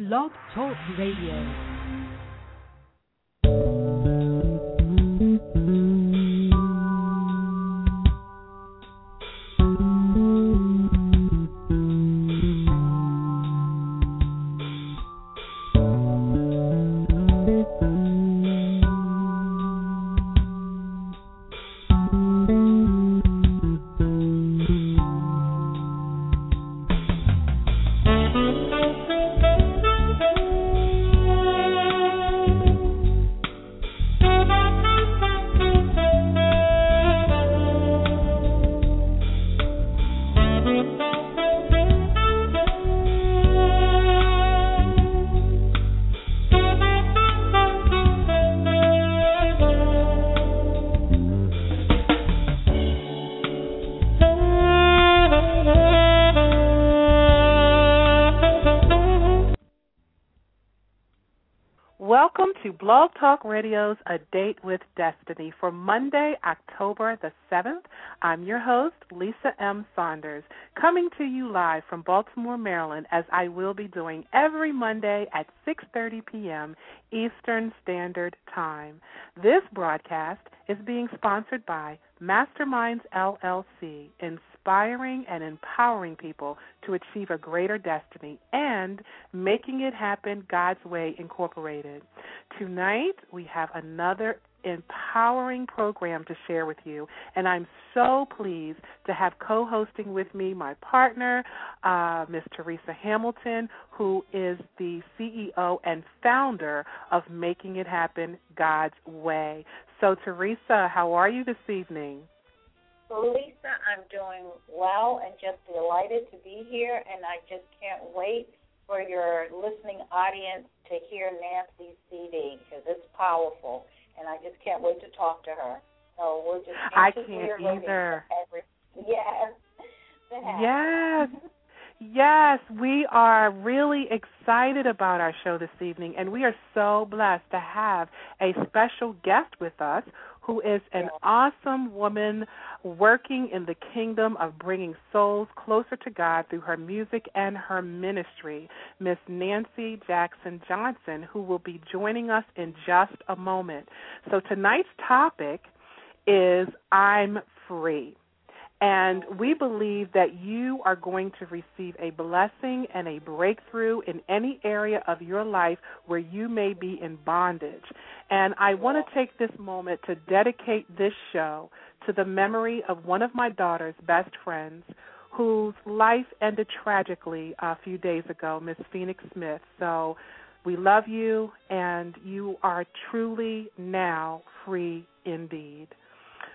Blog Talk Radio. Talk Radio's A Date with Destiny for Monday, October the 7th. I'm your host, Lisa M. Saunders, coming to you live from Baltimore, Maryland, as I will be doing every Monday at 6:30 p.m. Eastern Standard Time. This broadcast is being sponsored by Masterminds LLC, inspiring and empowering people to achieve a greater destiny and making it happen God's way incorporated. Tonight we have another empowering program to share with you and I'm so pleased to have co-hosting with me my partner uh, Ms. Teresa Hamilton who is the CEO and founder of Making It Happen God's Way. So Teresa, how are you this evening? Lisa, I'm doing well and just delighted to be here, and I just can't wait for your listening audience to hear Nancey's CD because it's powerful, and I just can't wait to talk to her. So we're just I can't either. Every, yes. Yes. Yes, we are really excited about our show this evening, and we are so blessed to have a special guest with us who is an awesome woman working in the kingdom of bringing souls closer to God through her music and her ministry, Miss Nancey Jackson Johnson, who will be joining us in just a moment. So tonight's topic is I'm Free. And we believe that you are going to receive a blessing and a breakthrough in any area of your life where you may be in bondage. And I want to take this moment to dedicate this show to the memory of one of my daughter's best friends whose life ended tragically a few days ago, Miss Phoenix Smith. So we love you, and you are truly now free indeed.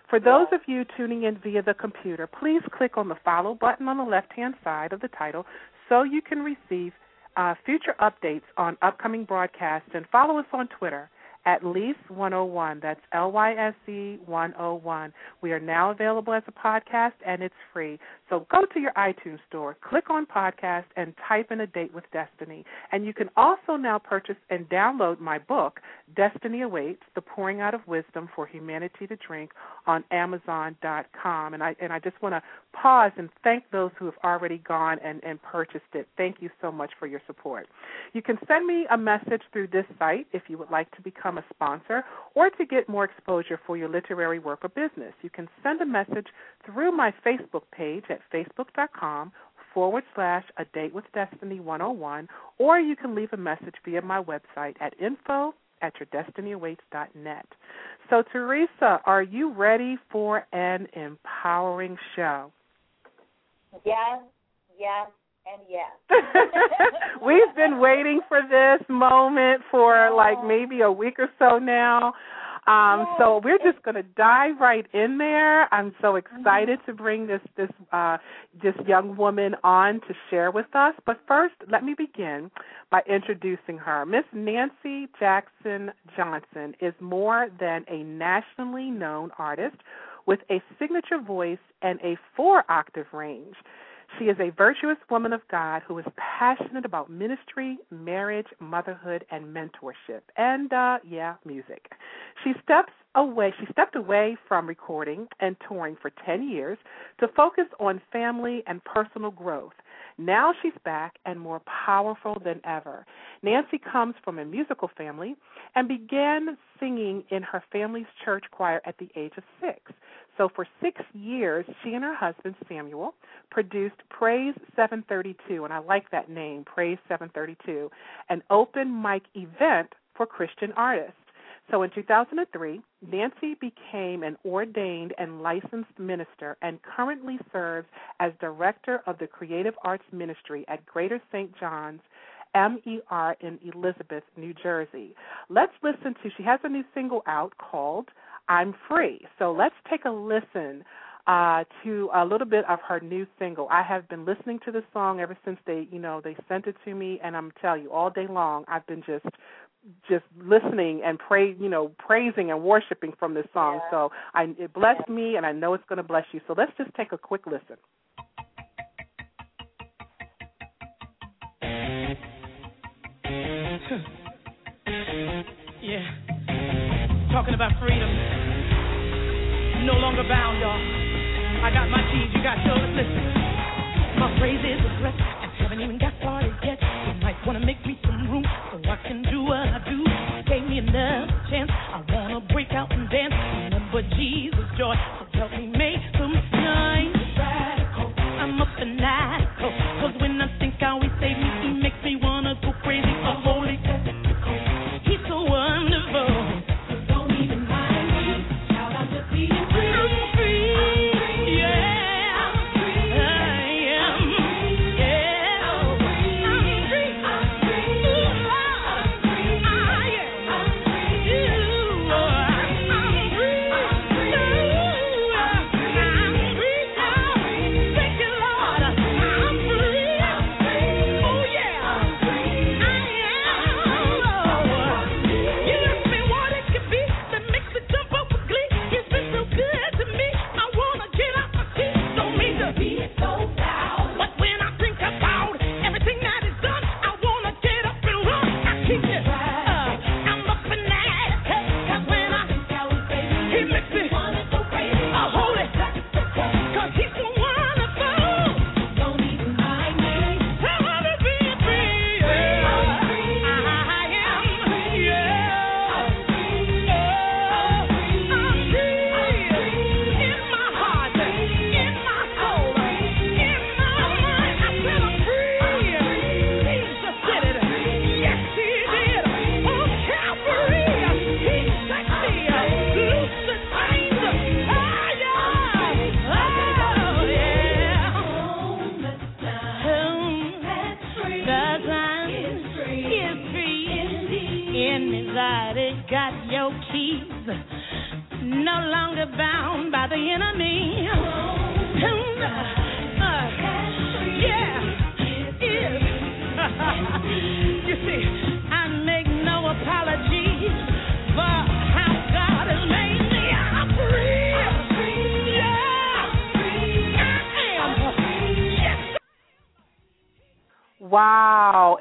For those of you tuning in via the computer, please click on the follow button on the left hand side of the title so you can receive uh, future updates on upcoming broadcasts and follow us on Twitter at least 101. That's L Y S E 101. We are now available as a podcast and it's free. So go to your iTunes store, click on podcast, and type in a date with Destiny. And you can also now purchase and download my book, Destiny Awaits The Pouring Out of Wisdom for Humanity to Drink, on Amazon.com. And I, and I just want to pause and thank those who have already gone and, and purchased it. Thank you so much for your support. You can send me a message through this site if you would like to become a sponsor or to get more exposure for your literary work or business. You can send a message through my Facebook page at facebook.com forward slash a date with destiny 101 or you can leave a message via my website at info at yourdestinyawaits.net. So, Teresa, are you ready for an empowering show? Yes, yes, and yes. We've been waiting for this moment for like oh. maybe a week or so now. Um, so we're just going to dive right in there. I'm so excited to bring this this uh, this young woman on to share with us. But first, let me begin by introducing her. Miss Nancey Jackson Johnson is more than a nationally known artist with a signature voice and a four octave range. She is a virtuous woman of God who is passionate about ministry, marriage, motherhood, and mentorship, and uh, yeah, music. She steps away. She stepped away from recording and touring for 10 years to focus on family and personal growth. Now she's back and more powerful than ever. Nancey comes from a musical family and began singing in her family's church choir at the age of six. So for six years, she and her husband Samuel produced Praise 732, and I like that name, Praise 732, an open mic event for Christian artists. So in 2003, Nancey became an ordained and licensed minister and currently serves as director of the Creative Arts Ministry at Greater St. John's MER in Elizabeth, New Jersey. Let's listen to, she has a new single out called I'm Free. So let's take a listen uh, to a little bit of her new single. I have been listening to this song ever since they, you know, they sent it to me, and I'm telling you, all day long, I've been just just listening and pray, you know, praising and worshiping from this song. Yeah. So I it blessed me, and I know it's going to bless you. So let's just take a quick listen. Yeah. Talking about freedom. No longer bound, y'all. I got my keys, you got yours. Listen. My praise is a threat. I haven't even got started yet. You might want to make me some room so I can do what I do. Gave me another chance. I want to break out and dance. Remember Jesus' joy. So help me make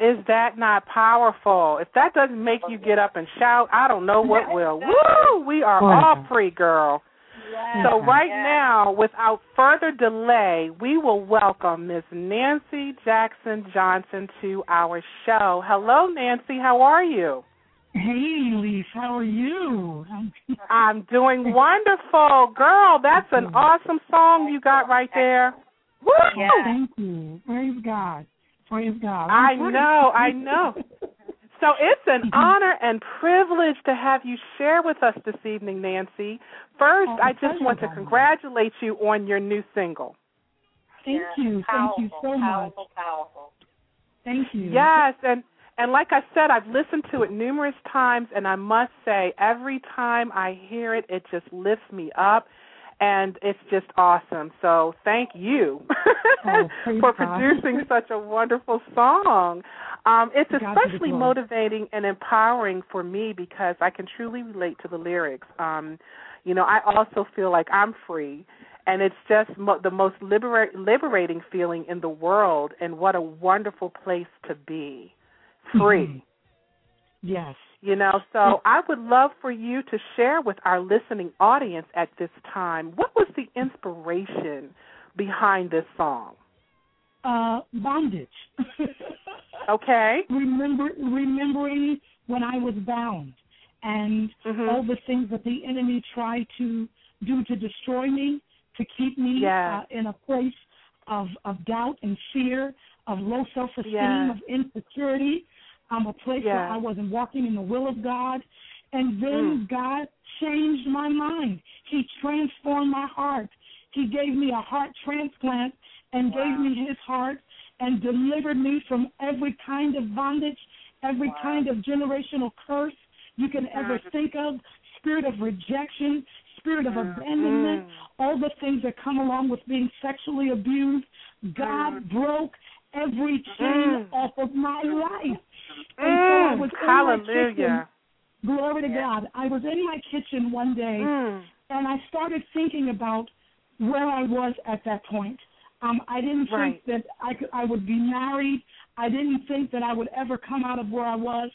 is that not powerful? If that doesn't make you get up and shout, I don't know what will. Woo! We are all free, girl. So mm-hmm. right now, without further delay, we will welcome Miss Nancey Jackson Johnson to our show. Hello, Nancey. How are you? Hey, Elise, how are you? I'm doing wonderful, girl. That's an awesome song you got right there. Woo! Thank you. Praise God. Praise God. I know, I know. So it's an honor and privilege to have you share with us this evening, Nancey. First, Oh, I just want to congratulate you on your new single. Thank you. Thank you so much. Powerful, powerful. Thank you. Yes, and and like I said, I've listened to it numerous times, and I must say, every time I hear it, it just lifts me up, and it's just awesome. So thank you Oh, for producing such a wonderful song. Um, it's God especially motivating and empowering for me because I can truly relate to the lyrics. Um, you know, I also feel like I'm free, and it's just mo- the most libera- liberating feeling in the world, and what a wonderful place to be, free. Mhm. Yes. You know, so I would love for you to share with our listening audience at this time what was the inspiration behind this song? uh, bondage. okay. Remember, remembering when I was bound and Mhm. all the things that the enemy tried to do to destroy me, to keep me Yeah. uh, in a place of of doubt and fear, of low self esteem, Yeah. of insecurity. Um, a place where I wasn't walking in the will of God. And then Mm. God changed my mind. He transformed my heart. He gave me a heart transplant and gave me his heart and delivered me from every kind of bondage, every kind of generational curse you can ever think of, spirit of rejection, spirit of abandonment, all the things that come along with being sexually abused. God broke every chain Mm. off of my life. So Mm. my kitchen. Hallelujah. Glory to God. I was in my kitchen one day Mm. and I started thinking about where I was at that point. Um, I didn't Right. think that I could, I would be married. I didn't think that I would ever come out of where I was,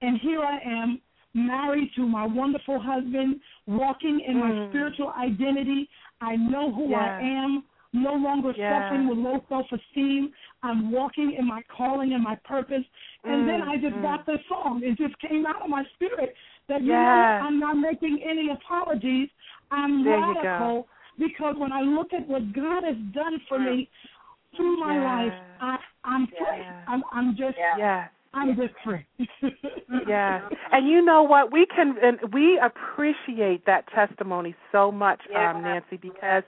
and here I am, married to my wonderful husband, walking in my Mm. spiritual identity. I know who Yeah. I am. No longer Yeah. suffering with low self-esteem. I'm walking in my calling and my purpose. And then Mm, I just mm. got this song. It just came out of my spirit that you Yes. know I'm not making any apologies. I'm There radical because when I look at what God has done for me through my Yeah. life, I, I'm free. Yeah. I'm, I'm just, Yeah. Yes. I'm just free. Yes. And you know what? We can and we appreciate that testimony so much, Yeah. um, Nancey, because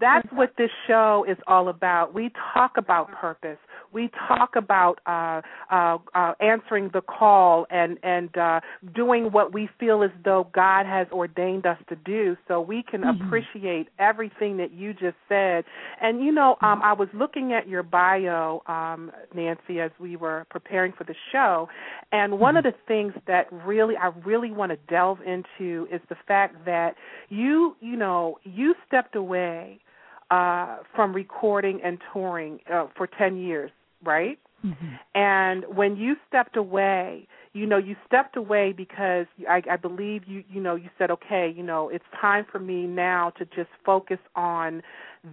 that's what this show is all about. We talk about purpose. We talk about uh, uh, uh, answering the call and and uh, doing what we feel as though God has ordained us to do. So we can Mhm. appreciate everything that you just said. And you know, um, I was looking at your bio, um, Nancey, as we were preparing for the show, and one of the things that really I really want to delve into is the fact that you, you know, you stepped away uh, from recording and touring uh, for ten years, right? Mhm. And when you stepped away, you know, you stepped away because I, I believe you, you know, you said, okay, you know, it's time for me now to just focus on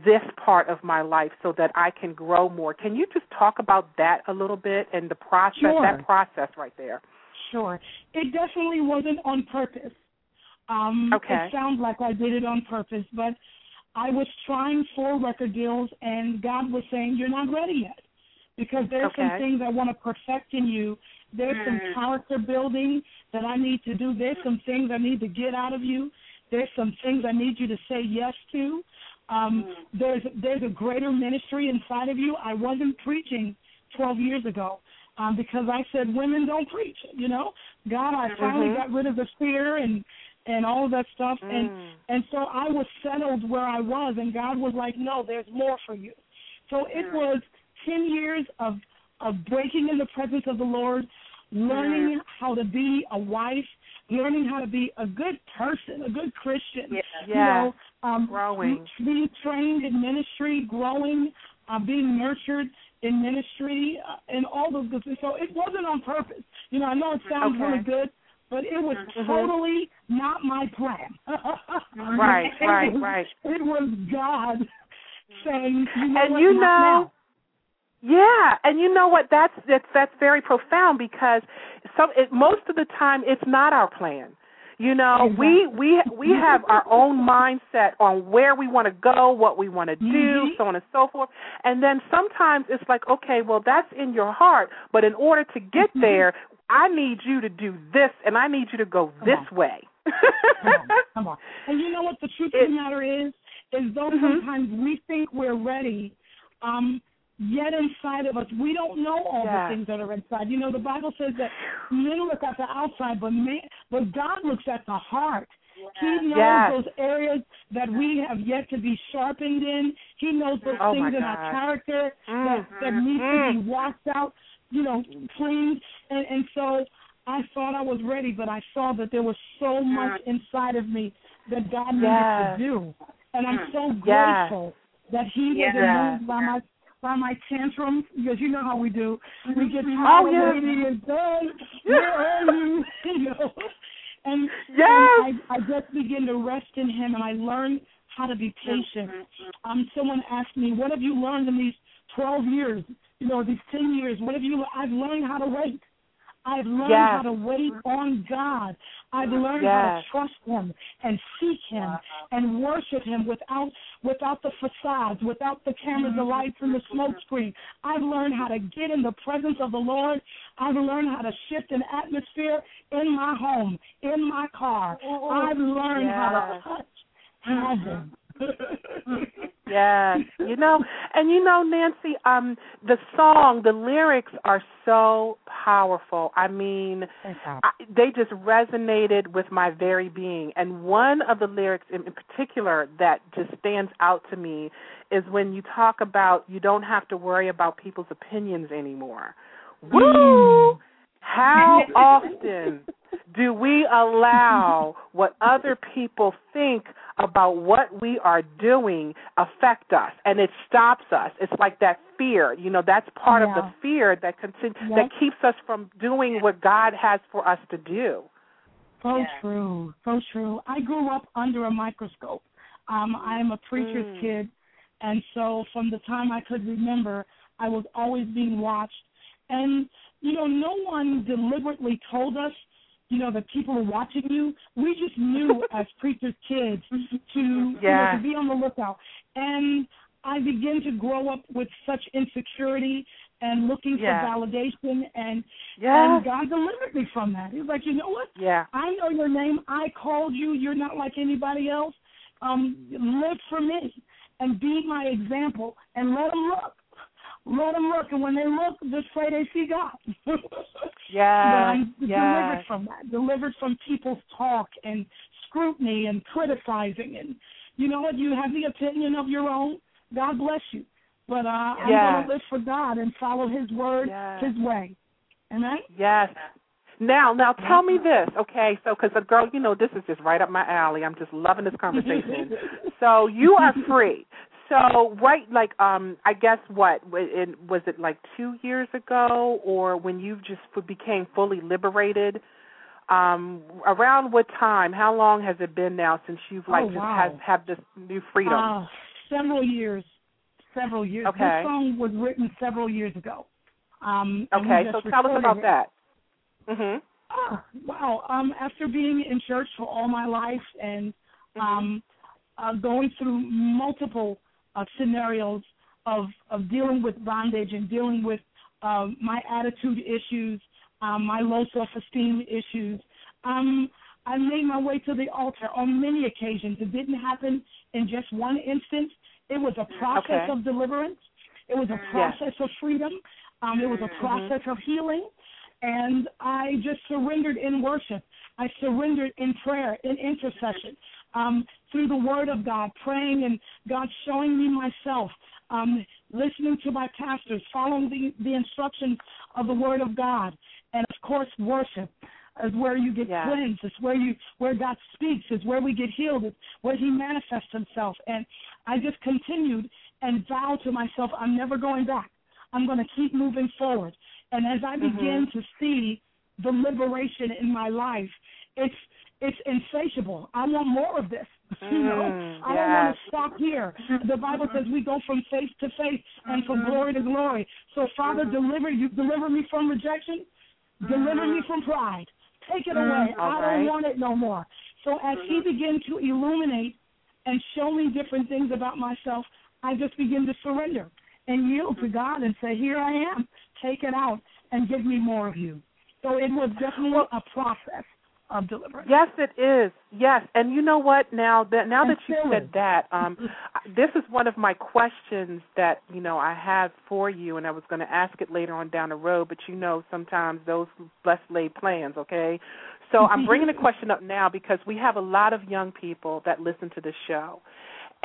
this part of my life so that I can grow more. Can you just talk about that a little bit and the process, Sure. that process right there? Sure. It definitely wasn't on purpose. Um, Okay. It sounds like I did it on purpose, but I was trying for record deals, and God was saying, You're not ready yet. Because there's some things I want to perfect in you. There's some Mm. character building that I need to do. There's some things I need to get out of you. There's some things I need you to say yes to. Um, Mm. There's there's a greater ministry inside of you. I wasn't preaching 12 years ago um, because I said women don't preach. You know, God, I finally Mhm. got rid of the fear and and all of that stuff, and Mm. and so I was settled where I was, and God was like, no, there's more for you. So it was 10 years of of breaking in the presence of the Lord, learning how to be a wife, learning how to be a good person, a good Christian. Yeah. You know, um, Growing. being trained in ministry, growing, uh, being nurtured in ministry, uh, and all those good things. So it wasn't on purpose. You know, I know it sounds Okay. really good, but it was Mhm. totally not my plan. Right, It right, was- right. It was God saying, you know And what, you know- now. Yeah, and you know what? That's that's that's very profound because some it, most of the time it's not our plan. You know, we we we have our own mindset on where we want to go, what we want to do, Mhm. so on and so forth. And then sometimes it's like, okay, well that's in your heart, but in order to get Mhm. there, I need you to do this, and I need you to go Come this on. way. Come on, come on. And you know what the truth It- of the matter is? Is though Mhm. sometimes we think we're ready, um, yet inside of us we don't know all Yeah. the things that are inside. You know, the Bible says that men look at the outside, but man, but God looks at the heart. He knows Yes. those areas that we have yet to be sharpened in. He knows those Oh, things in our character Mm. that that need to Mm. be washed out, you know, cleaned. And and so I thought I was ready, but I saw that there was so much inside of me that God needed Yes. to do. And I'm so Yes. grateful that He wasn't Yes. moved by my by my tantrums because you know how we do. We get Oh, tired of waiting and "Where are you?" know. And, Yes. and I, I just begin to rest in Him, and I learned how to be patient. Um, someone asked me, "What have you learned in these twelve years, you know, these ten years, What have you. I've learned how to wait. I've learned Yes. how to wait on God. I've learned Yes. how to trust Him and seek Him Wow. and worship Him without without the facades, without the cameras, the mm-hmm. lights, and the smoke screen. I've learned how to get in the presence of the Lord. I've learned how to shift an atmosphere in my home, in my car. I've learned how to touch mm-hmm. heaven. Yes, you know, and you know, Nancey, um, the song, the lyrics are so powerful. I mean, I, they just resonated with my very being. And one of the lyrics in, in particular that just stands out to me is when you talk about you don't have to worry about people's opinions anymore. Woo! How often do we allow what other people think about what we are doing affect us and it stops us it's like that fear you know that's part of the fear that continue, Yep. that keeps us from doing what God has for us to do So Yeah. true, so true. I grew up under a microscope. Um, I am a preacher's Mm. kid, and so from the time I could remember, I was always being watched. And you know, no one deliberately told us, you know, that people were watching you. We just knew as preacher's kids to you know, Yeah. to be on the lookout. And I began to grow up with such insecurity and looking Yeah. for validation and yeah and God delivered me from that. He was like, you know what? yeah I know your name. I called you. You're not like anybody else. Um, live for me and be my example and let them look. Let them look, and when they look, just pray they see God. yeah I'm delivered from that. Delivered from people's talk and scrutiny and criticizing. And you know what? You have the opinion of your own. God bless you. But uh, I'm going to live for God and follow His word, Yeah. His way. Amen. Yes. Now, now, tell me this, okay? So, because a girl, you know, this is just right up my alley. I'm just loving this conversation. so, you are free. So, right, like, um, I guess what it, was it like two years ago, or when you just became fully liberated? Um, around what time? How long has it been now since you've like Oh, just wow. have have this new freedom? Uh, several years. Several years. Okay. This song was written several years ago. Um, okay, so tell us about it. that. Mhm. Ah, wow. Um, after being in church for all my life and Mm-hmm. um, uh, going through multiple uh, scenarios of of dealing with bondage and dealing with um, my attitude issues, um, my low self esteem issues. Um, I made my way to the altar on many occasions. It didn't happen in just one instance. It was a process Okay. of deliverance. It was a process of freedom. Um, it was a process of healing. And I just surrendered in worship. I surrendered in prayer, in intercession, um, through the Word of God, praying and God showing me myself, um, listening to my pastors, following the, the instructions of the Word of God, and of course, worship is where you get Yeah. cleansed. It's where you where God speaks. It's where we get healed. It's where He manifests Himself. And I just continued and vowed to myself, I'm never going back. I'm going to keep moving forward. And as I begin to see the liberation in my life, it's it's insatiable. I want more of this. you know, Mm, I don't want to stop here. The Bible says we go from faith to faith and from mm-hmm. glory to glory. So Father, mm-hmm. deliver you deliver me from rejection, deliver me mm-hmm. from pride. Take it mm, away. All I don't want it no more. So as He began to illuminate and show me different things about myself, I just begin to surrender and yield to God and say, Here I am. Take it out and give me more of you. So it was definitely a process of deliverance. Yes, it is. Yes, and you know what? Now that now And that you said that, um, this is one of my questions that you know I have for you, and I was going to ask it later on down the road. But you know, sometimes those blessed laid plans. Okay, so I'm bringing the question up now because we have a lot of young people that listen to this show,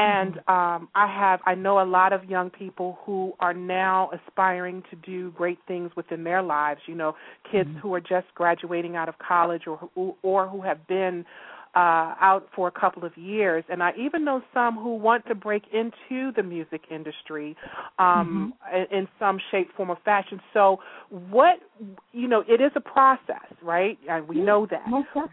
and um, I have I know a lot of young people who are now aspiring to do great things within their lives. You know, kids who are just graduating out of college or who, or who have been uh, out for a couple of years, and I even know some who want to break into the music industry um, mm-hmm. in, in some shape, form, or fashion. So, what you know, it is a process, right? And we yeah, know that.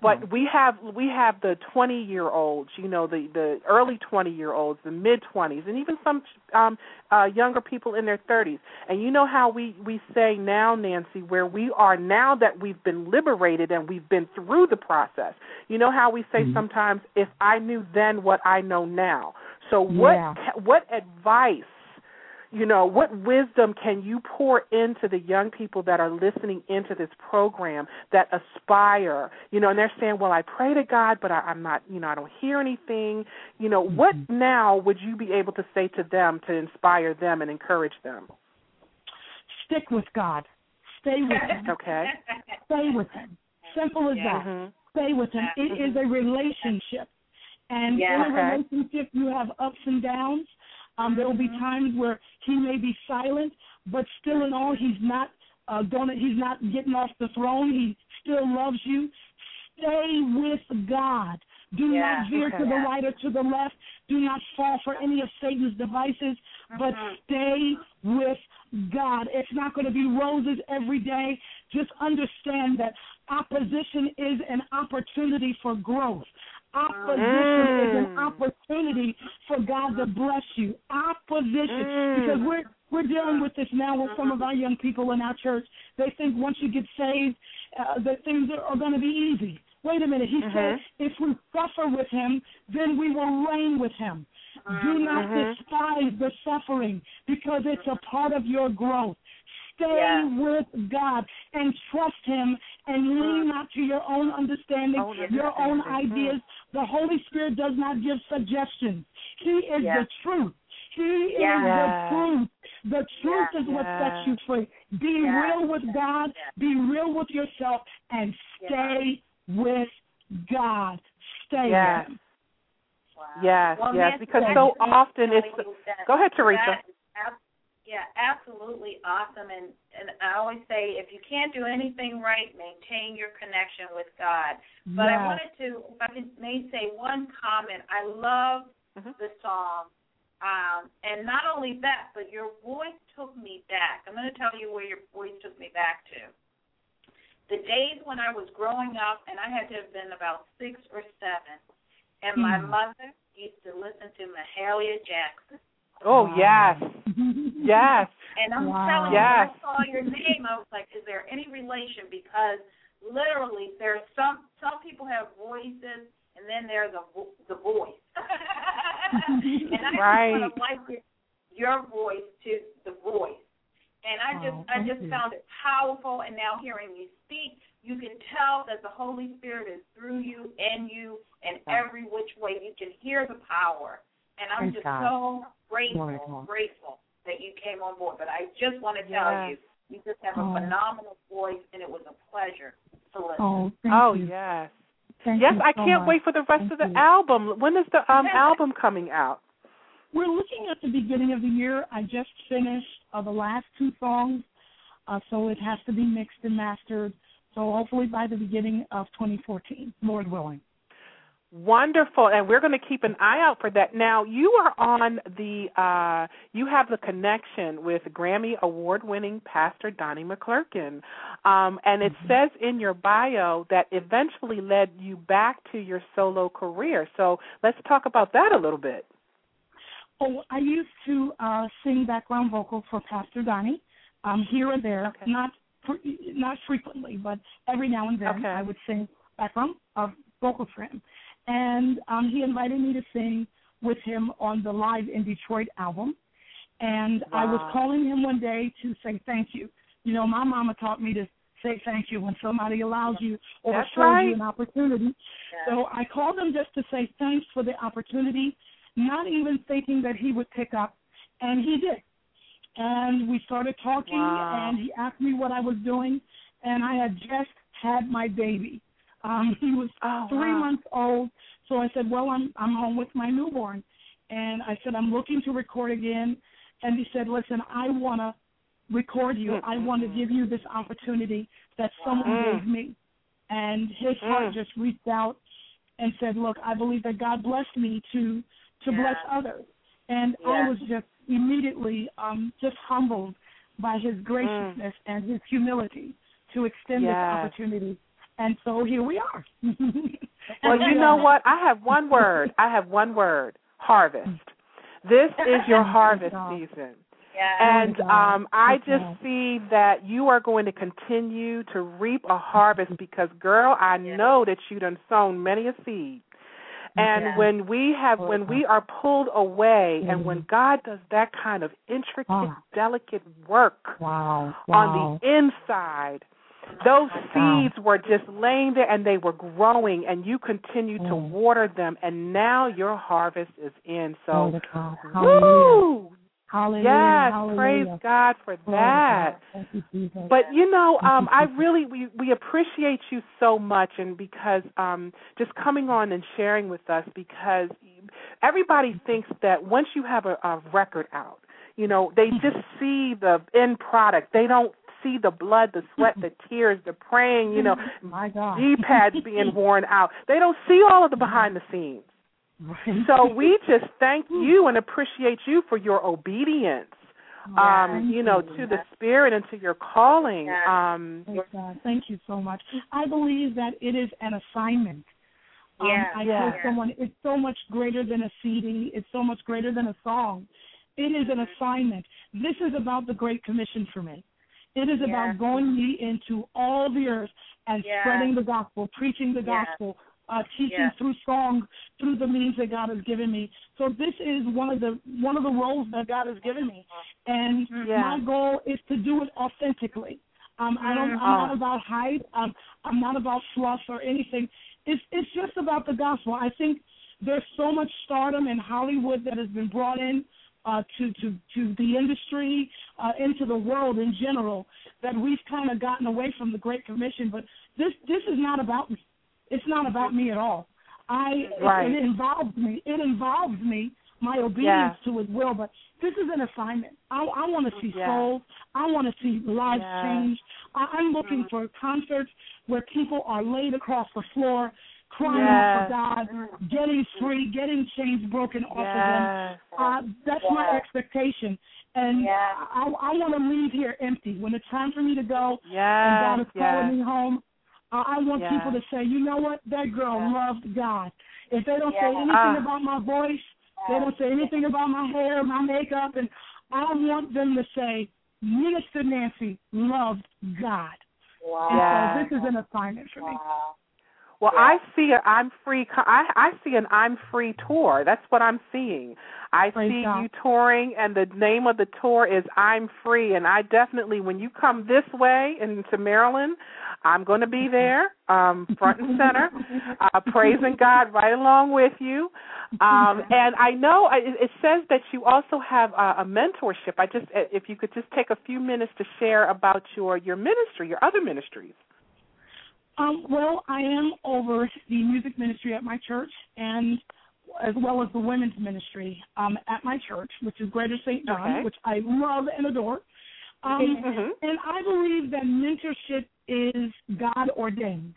But we have we have the twenty year olds, you know, the the early twenty year olds, the mid twenties, and even some um, uh, younger people in their thirties. And you know how we we say now, Nancey, where we are now that we've been liberated and we've been through the process. You know how we say mm-hmm. sometimes, if I knew then what I know now. So what yeah. what advice, you know, what wisdom can you pour into the young people that are listening into this program that aspire, you know, and they're saying, well, I pray to God, but I, I'm not, you know, I don't hear anything. You know, mm-hmm. what now would you be able to say to them to inspire them and encourage them? Stick with God. Stay with Him. Okay. Stay with Him. Simple as Yeah. that. Mhm. Stay with Him. It is a relationship, and Yeah. in a relationship, you have ups and downs. Um, there will be times where He may be silent, but still in all, He's not uh, going. He's not getting off the throne. He still loves you. Stay with God. Do Yeah. not veer Okay. to the right or to the left. Do not fall for any of Satan's devices, but Mhm. stay with God. It's not going to be roses every day. Just understand that opposition is an opportunity for growth. Opposition is an Mm. opportunity for God to bless you. Opposition, Mm. because we're we're dealing with this now with some of our young people in our church. They think once you get saved, uh, that things are, are going to be easy. Wait a minute. He said, if we suffer with him, then we will reign with him. Do not Mhm. despise the suffering because it's a part of your growth. Stay Yeah. with God and trust Him and lean not to your own understanding, Own your own understanding. Mm. ideas. The Holy Spirit does not give suggestions. He is Yeah. the truth. He is the truth. The truth Yeah. is what Yeah. sets you free. Be Yeah. real with God. Yeah. Be real with yourself and stay with God. Stay Yes. with Him. Wow. Yes, Well, yes, because so just want to often it's- Go ahead, Teresa. that is ab- yeah, absolutely awesome. And and I always say, if you can't do anything right, maintain your connection with God. But I wanted to, if I may say one comment. I love Mhm. the song, um, and not only that, but your voice took me back. I'm going to tell you where your voice took me back to. The days when I was growing up, and I had to have been about six or seven, and my Hmm. mother used to listen to Mahalia Jackson. Oh Wow. yes, yes. And I'm Wow. telling you, Yes. when I saw your name, I was like, is there any relation? Because literally, there's some some people have voices, and then there's a vo- the voice. and I Right. just want to liken your voice to the voice. And I just Oh, I just you. found it powerful. And now hearing you speak, you can tell that the Holy Spirit is through you, and you, and every which way you can hear the power. And I'm Praise just God. so grateful, God. grateful that you came on board. But I just want to tell Yes. you, you just have a Oh. phenomenal voice, and it was a pleasure to listen. Oh, Oh yes. Thank yes, I so can't much. wait for the rest Thank of the you. album. When is the um album coming out? We're looking at the beginning of the year. I just finished uh, the last two songs, uh, so it has to be mixed and mastered. So hopefully by the beginning of 2014, Lord willing. Wonderful, and we're going to keep an eye out for that. Now, you are on the, uh, you have the connection with Grammy award-winning Pastor Donnie McClurkin, um, and it Mhm. says in your bio that eventually led you back to your solo career. So let's talk about that a little bit. Oh, I used to uh, sing background vocals for Pastor Donnie, um, here and there, Okay. not not frequently, but every now and then Okay. I would sing background uh, vocals for him. And um, he invited me to sing with him on the Live in Detroit album. And I was calling him one day to say thank you. You know, my mama taught me to say thank you when somebody allows you or That's shows right. you an opportunity. So I called him just to say thanks for the opportunity, not even thinking that he would pick up, and he did. And we started talking, Wow. and he asked me what I was doing, and I had just had my baby. Um, he was Oh, three wow. months old, so I said, "Well, I'm I'm home with my newborn," and I said, "I'm looking to record again," and he said, "Listen, I want to record you. I want to give you this opportunity that someone Mm. gave me." And his heart Mm. just reached out and said, "Look, I believe that God blessed me to to Yeah. bless others," and Yeah. I was just immediately um, just humbled by His graciousness and His humility to extend this opportunity. And so here we are. Well, you know what? I have one word. I have one word. Harvest. This is your harvest season. Yeah. And um, I Yes, just see that you are going to continue to reap a harvest because, girl, I Yeah. know that you done sown many a seed. And Yeah. when we have, when we are pulled away, and when God does that kind of intricate, delicate work wow. on the inside, those Wow. seeds were just laying there and they were growing, and you continue to Mm. water them, and now your harvest is in. So, to. Hallelujah. woo! Hallelujah. Yes, Hallelujah. praise God for that. God. You. But you know, um, I really we we appreciate you so much, and because um, just coming on and sharing with us, because everybody thinks that once you have a, a record out, you know, they just see the end product. They don't see the blood, the sweat, the tears, the praying. You know, my God. G pads being worn out. They don't see all of the behind the scenes. Right. So we just thank you and appreciate you for your obedience um, you know, to the spirit and to your calling. Yeah. Um, God. Thank you so much. I believe that it is an assignment. Um, Yeah, I yeah. told someone it's so much greater than a CD. It's so much greater than a song. It is an assignment. This is about the Great Commission for me. It is Yeah. about going ye into all the earth and Yeah. spreading the gospel, preaching the Yeah. gospel, uh, teaching through song, through the means that God has given me. So this is one of the one of the roles that God has given me, and Yeah. my goal is to do it authentically. Um, I don't. I'm not Oh. about hype. Um, I'm not about fluff or anything. It's it's just about the gospel. I think there's so much stardom in Hollywood that has been brought in uh, to to to the industry, uh, into the world in general, that we've kind of gotten away from the Great Commission. But this this is not about me. It's not about me at all. I Right. it, involves me. It involves me. My obedience Yeah. to His will, but this is an assignment. I, I want to see Yeah. souls. I want to see lives Yeah. changed. I, I'm looking Mm-hmm. for concerts where people are laid across the floor, crying Yes. out for God, getting free, getting chains broken off of them. Uh, that's my expectation, and. I, I want to leave here empty. When it's time for me to go, and God Yes. is calling Yes. me home, uh, I want Yeah. people to say, you know what, that girl Yeah. loved God. If they don't say anything Ah. about my voice, they don't say anything about my hair, my makeup, and I want them to say, Minister Nancey loved God. Wow. And so this is an assignment for me. Well, Yeah. I see a I'm free. I I see an I'm free tour. That's what I'm seeing. I Praise see God. you touring, and the name of the tour is I'm Free. And I definitely, when you come this way into Maryland, I'm going to be there, um, front and center, uh, praising God right along with you. Um, and I know I- it, it says that you also have a, a mentorship. I just, if you could just take a few minutes to share about your your ministry, your other ministries. Um, well, I am over the music ministry at my church and as well as the women's ministry um, at my church, which is Greater St. John, Okay. which I love and adore. Um, Mhm. And I believe that mentorship is God ordained.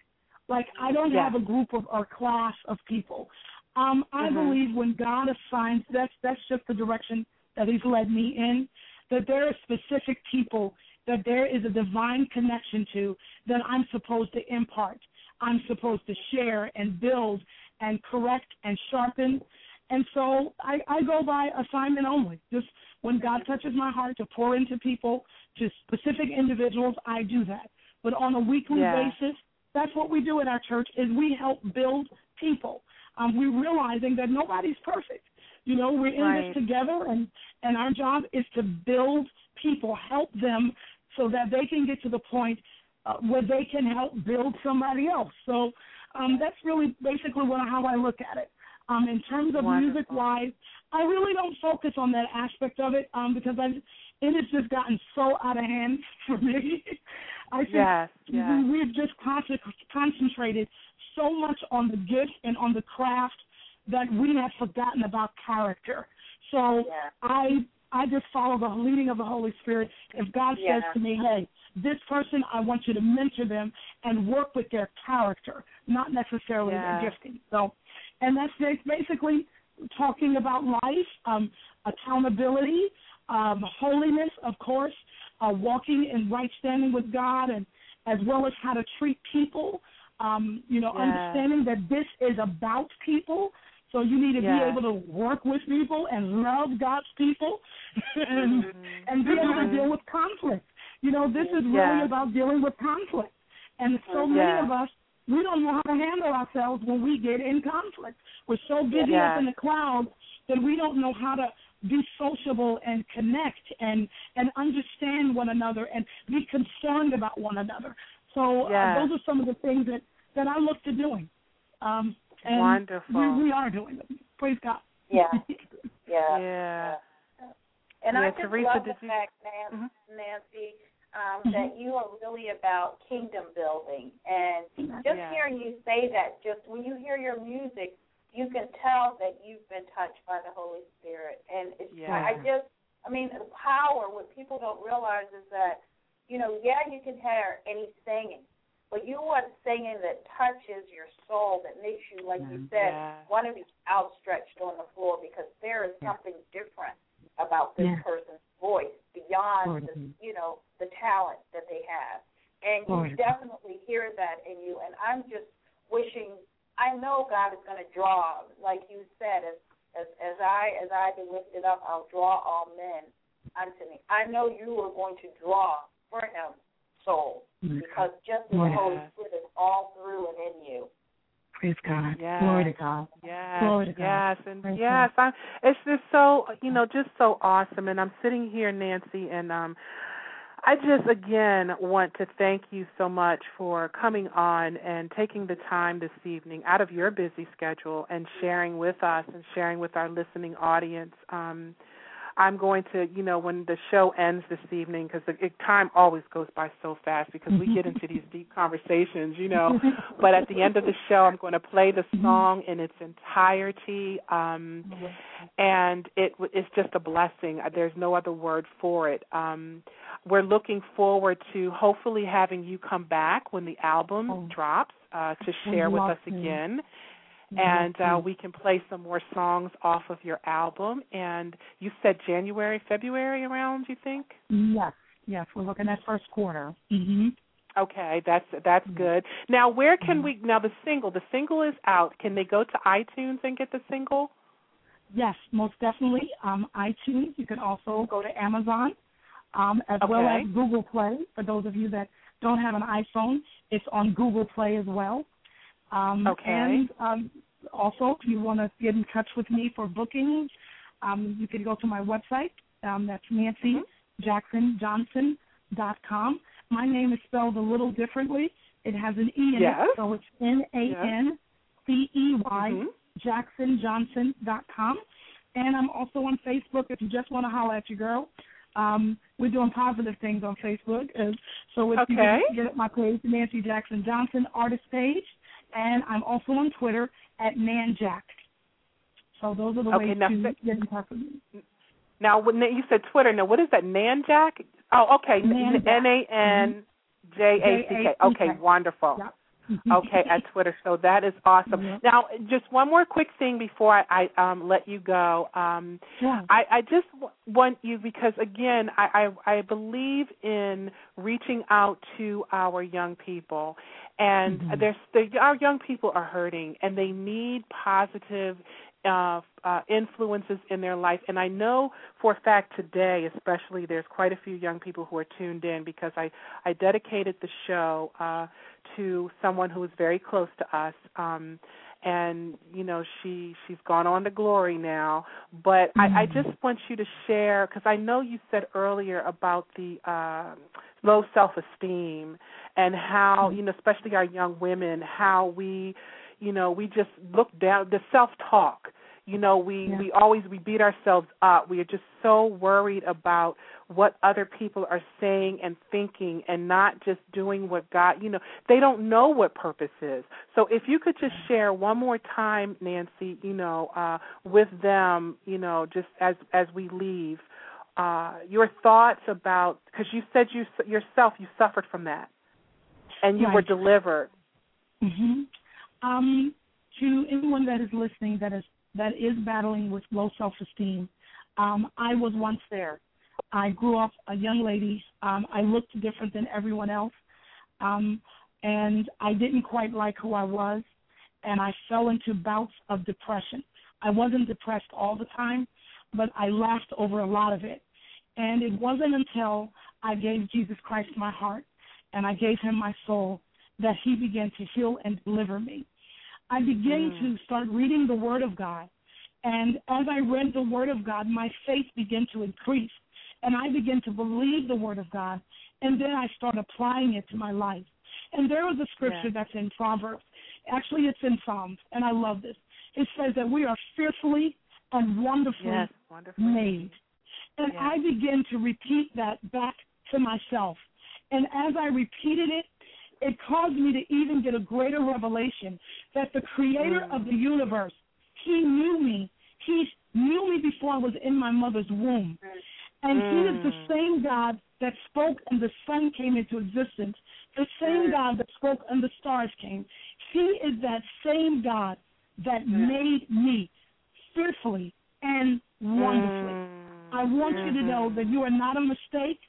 Like I don't Yeah. have a group of or class of people. Um, I Mhm. believe when God assigns that's that's just the direction that He's led me in. That there are specific people that there is a divine connection to that I'm supposed to impart. I'm supposed to share and build and correct and sharpen. And so I, I go by assignment only. Just when God touches my heart to pour into people, to specific individuals, I do that. But on a weekly Yeah. basis, that's what we do at our church is we help build people. Um, we're realizing that nobody's perfect. You know, we're in Right. this together and, and our job is to build people, help them so that they can get to the point uh, where they can help build somebody else. So um, that's really basically what, how I look at it. Um, in terms of Wonderful. music wise, I really don't focus on that aspect of it um, because I've, it has just gotten so out of hand for me. I think Yes, yes. we, we've just concentrated so much on the gift and on the craft that we have forgotten about character. So Yeah. I I just follow the leading of the Holy Spirit. If God Yeah. says to me, "Hey, this person, I want you to mentor them and work with their character, not necessarily Yeah. their gifting." So, and that's ba- basically talking about life, um, accountability, um, holiness, of course, uh, walking in right standing with God, and as well as how to treat people. Um, you know, Yeah. understanding that this is about people. So you need to Yeah. be able to work with people and love God's people, and Mhm. and be able to Mhm. deal with conflict. You know, this is really Yeah. about dealing with conflict. And so many Yeah. of us, we don't know how to handle ourselves when we get in conflict. We're so busy up in the clouds that we don't know how to be sociable and connect and and understand one another and be concerned about one another. So uh, those are some of the things that that I look to doing. Um, and Wonderful. We, we are doing them. Praise God. Yeah. Yeah. Yeah. And Yeah, I just Teresa, love did the you- fact, Nancey, Mhm. Nancey um, Mhm. that you are really about kingdom building. And just Yeah. hearing you say that, just when you hear your music, you can tell that you've been touched by the Holy Spirit. And it's, Yeah. I just, I mean, the power, what people don't realize is that, you know, yeah, you can hear any singing, but you want singing that touches your soul, that makes you, like you mm-hmm. said, Yeah. want to be outstretched on the floor because there is something different about this Yeah. person's voice beyond Glory to the, mm-hmm. you know the talent that they have, and you to God. definitely hear that in you. And I'm just wishing. I know God is going to draw, like you said, as as as I as I be lifted up, I'll draw all men unto me. I know you are going to draw for him souls because just as the Holy Spirit is all through and in you. Praise God. Yes. Glory to God. Yes, Glory to God. yes, and Praise yes, I'm. It's just so you know, just so awesome. And I'm sitting here, Nancey, and um, I just again want to thank you so much for coming on and taking the time this evening out of your busy schedule and sharing with us and sharing with our listening audience. Um, I'm going to, you know, when the show ends this evening, because the it, time always goes by so fast because we get into these deep conversations, you know. But at the end of the show, I'm going to play the song in its entirety, um, and it it's just a blessing. Uh, There's no other word for it. Um, we're looking forward to hopefully having you come back when the album Oh. drops uh, to share with us again and uh, we can play some more songs off of your album. And you said January, February around, you think? Yes, yes, we're looking at first quarter. Mm-hmm. Okay, that's that's Mhm. good. Now, where can Mhm. we? Now, the single, the single is out. Can they go to iTunes and get the single? Yes, most definitely. Um, iTunes. You can also go to Amazon, um, as well as Google Play. For those of you that don't have an iPhone, it's on Google Play as well. Um, Okay. And um, also, if you want to get in touch with me for bookings, um, you can go to my website. Um, that's NanceyJacksonJohnson.com. My name is spelled a little differently. It has an E in Yes. it, so it's N A N C E Y Mhm. jacksonjohnson.com. And I'm also on Facebook if you just want to holler at your girl. Um, we're doing positive things on Facebook. Uh, so if you Okay. can get at my page, Nancey Jackson Johnson, artist page. And I'm also on Twitter at NanJack. So those are the Okay, ways now to get in touch with me. Now, when you said Twitter, now what is that? Nanjack? Oh, okay. Nanjack. N A N J A C K. Okay, wonderful. Yep. Okay, at Twitter. So that is awesome. Yep. Now, just one more quick thing before I, I um, let you go. Um, Sure. I, I just w- want you because again, I, I, I believe in reaching out to our young people, and Mhm. there's the, our young people are hurting, and they need positive uh, uh, influences in their life. And I know for a fact today, especially, there's quite a few young people who are tuned in because I I dedicated the show uh, to someone who is very close to us. Um, and you know she she's gone on to glory now but i i Mhm. just want you to share because i know you said earlier about the uh low self esteem and how you know especially our young women how we you know we just look down the self talk you know we Yeah. we always we beat ourselves up we are just so worried about what other people are saying and thinking and not just doing what god you know they don't know what purpose is so if you could just share one more time nancey you know uh with them you know just as as we leave uh, your thoughts about because you said you yourself you suffered from that, and you Right. were delivered. hmm Um, to anyone that is listening that is that is battling with low self-esteem, um, I was once there. I grew up a young lady. Um, I looked different than everyone else, um, and I didn't quite like who I was, and I fell into bouts of depression. I wasn't depressed all the time, but I laughed over a lot of it. And it wasn't until I gave Jesus Christ my heart and I gave him my soul that he began to heal and deliver me. I began Mm. to start reading the Word of God. And as I read the Word of God, my faith began to increase. And I began to believe the Word of God. And then I started applying it to my life. And there was a scripture Yeah. that's in Proverbs. Actually, it's in Psalms. And I love this. It says that we are fearfully and wonderfully Yes, wonderful. made. And Yes. I began to repeat that back to myself. And as I repeated it, it caused me to even get a greater revelation that the creator Mm. of the universe, he knew me. He knew me before I was in my mother's womb. And he is the Mm. same God that spoke and the sun came into existence, the same Mm. God that spoke and the stars came. He is that same God that made me fearfully and wonderfully. Mm. I want you to know Mhm. that you are not a mistake.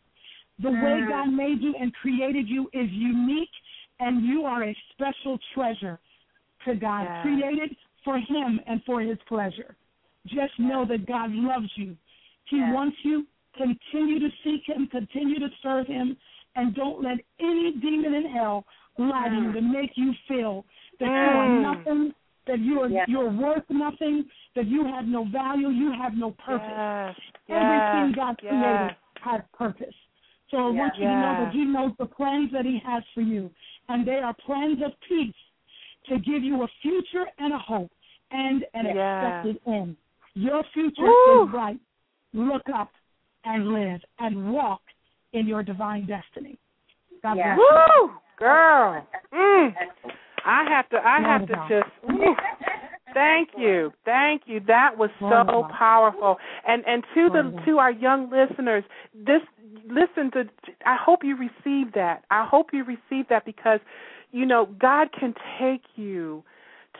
The way God made you and created you is unique, and you are a special treasure to God, Yes. created for Him and for His pleasure. Just know that God loves you. He Yes. wants you. Continue to seek Him, continue to serve Him, and don't let any demon in hell lie to you to make you feel that you are Mm. nothing, that you are you're worth nothing, that you have no value, you have no purpose. Everything. God created has purpose. So I want you to know that He knows the plans that He has for you, and they are plans of peace to give you a future and a hope and an Yeah. expected end. Your future Woo. is bright. Look up and live and walk in your divine destiny. God Yeah. bless you. Woo, girl. Mm. I have to. I have to just. Thank you, thank you. That was so powerful. And and to the to our young listeners, this listen to. I hope you receive that. I hope you receive that because, you know, God can take you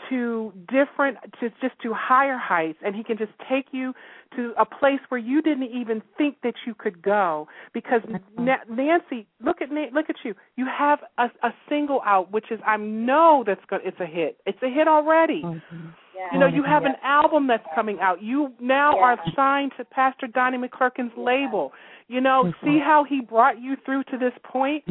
to different to just to higher heights and he can just take you to a place where you didn't even think that you could go. Because Na- Nancey look at Na- look at you. You have a, a single out which is I know that's going it's a hit. It's a hit already oh, you know you have an album that's coming out you now are signed to Pastor Donnie McClurkin's label you know see how he brought you through to this point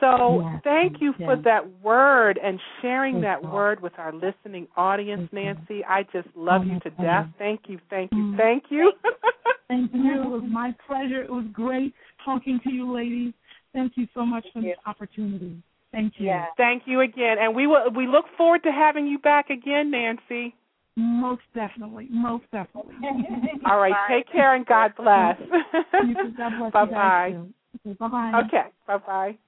so thank you for that word and sharing that word with our listening audience. Nancey. I just love you to death. Thank you, thank you, Mm. thank you. Thank you. It was my pleasure. It was great talking to you, ladies. Thank you so much for this opportunity. Thank you. Yeah. thank you again, and we will. We look forward to having you back again, Nancey. Most definitely. Most definitely. All right, Bye. take care and God bless. You too. God bless bye bye. Okay, bye-bye. Okay, bye bye.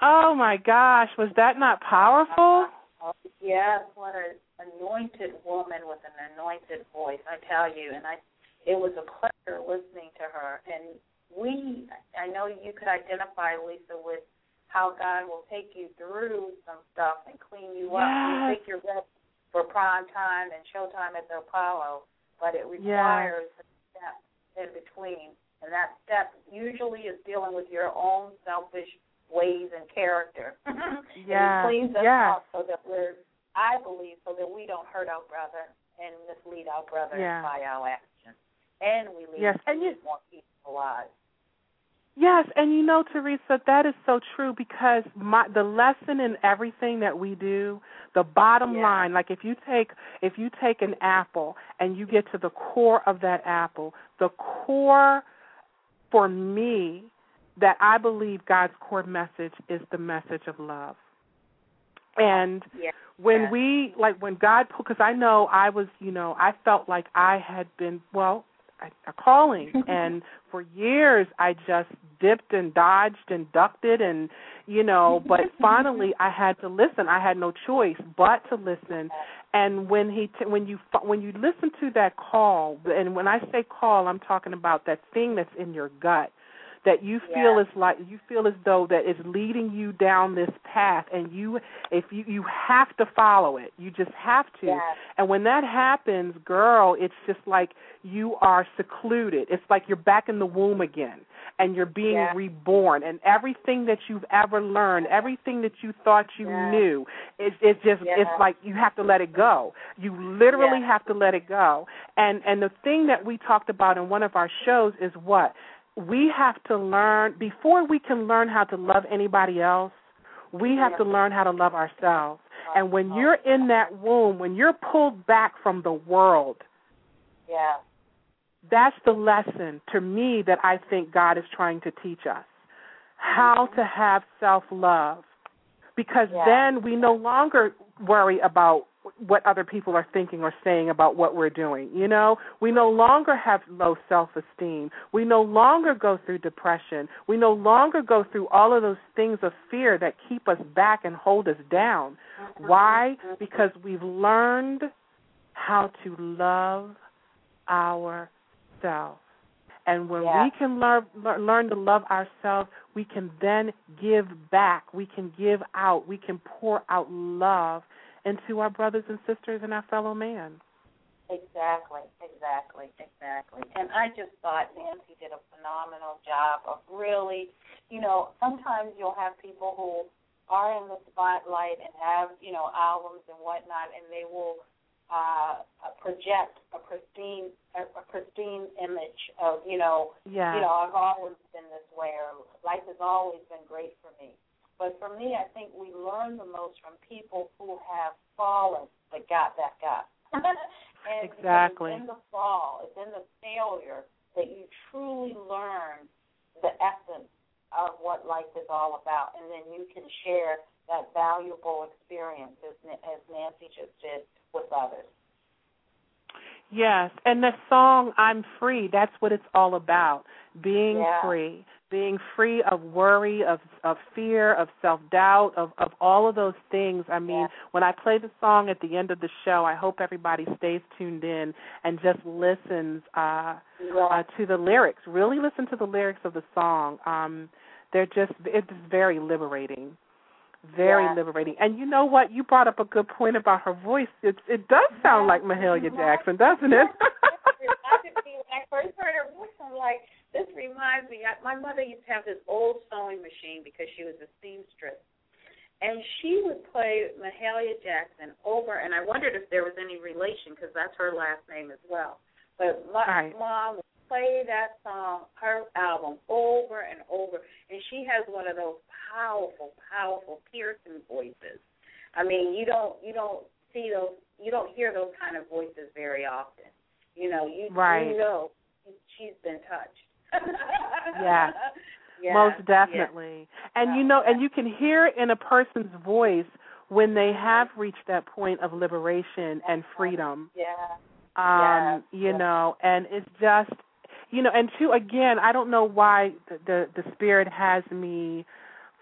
Oh my gosh, was that not powerful? Yes, what an anointed woman with an anointed voice, I tell you. And I, it was a pleasure listening to her. And we, I know you could identify, Lisa, with how God will take you through some stuff and clean you up. You Yes. think you're ready for prime time and showtime at the Apollo, but it requires a step in between. And that step usually is dealing with your own selfish ways and character. Yeah, and it cleans us yeah. up so that we're, I believe, so that we don't hurt our brother and mislead our brother Yeah. by our actions. And we lead Yes, and you- more peaceful lives. Yes, and you know, Teresa, that is so true because my the lesson in everything that we do, the bottom Yeah. line, like if you take if you take an apple and you get to the core of that apple, the core for me that I believe God's core message is the message of love. And Yeah. when Yeah. we like when God because I know I was, you know, I felt like I had been well, a, calling. And for years I just dipped and dodged and ducked it and you know but finally I had to listen. I had no choice but to listen. And when he t- when you when you listen to that call and when I say call I'm talking about that thing that's in your gut that you feel Yeah. is like you feel as though that is leading you down this path and you if you you have to follow it. You just have to. Yeah. and when that happens girl it's just like you are secluded. It's like you're back in the womb again and you're being Yeah. reborn. And everything that you've ever learned everything that you thought you knew it's it's just it's like you have to let it go. You literally have to let it go. And and the thing that we talked about in one of our shows is what we have to learn before we can learn how to love anybody else we have to learn how to love ourselves and when you're in that womb when you're pulled back from the world Yeah. that's the lesson to me that I think God is trying to teach us how mm-hmm. to have self love. Because Yeah. then we no longer worry about what other people are thinking or saying about what we're doing. You know, we no longer have low self esteem. We no longer go through depression. We no longer go through all of those things of fear that keep us back and hold us down. Why? Because we've learned how to love ourselves. And when Yeah. we can learn learn to love ourselves, we can then give back. We can give out. We can pour out love into our brothers and sisters and our fellow man. Exactly, exactly, exactly. And I just thought Nancey did a phenomenal job of really, you know, sometimes you'll have people who are in the spotlight and have, you know, albums and whatnot, and they will uh, project a pristine, a, a pristine image of, you know, Yeah. you know, I've always been this way, or life has always been great for me. But for me, I think we learn the most from people who have fallen but got back up. and Exactly. It's in the fall, it's in the failure that you truly learn the essence of what life is all about, and then you can share that valuable experience, as, as Nancey just did, with others. Yes, and the song "I'm Free." That's what it's all about: being Yeah. free, being free of worry, of of fear, of self doubt, of of all of those things. I mean, Yeah. when I play the song at the end of the show, I hope everybody stays tuned in and just listens uh, uh, to the lyrics. Really listen to the lyrics of the song. Um, they're just it's very liberating very Yeah. liberating. And you know what? You brought up a good point about her voice. It it does sound like Mahalia Jackson, doesn't it? when I first heard her voice. I'm like, this reminds me. I, my mother used to have this old sewing machine because she was a seamstress, and she would play Mahalia Jackson over. And I wondered if there was any relation because that's her last name as well. But my Right. mom would play that song, her album, over and over, and she has one of those powerful, powerful, piercing voices. I mean, you don't you don't see those you don't hear those kind of voices very often. You know, you Right. you know she's been touched. Yes. Yeah, Most definitely. And you know, and you can hear in a person's voice when they have reached that point of liberation and freedom. Yeah. Um, Yeah, you yeah. know, and it's just you know, and two again, I don't know why the, the the spirit has me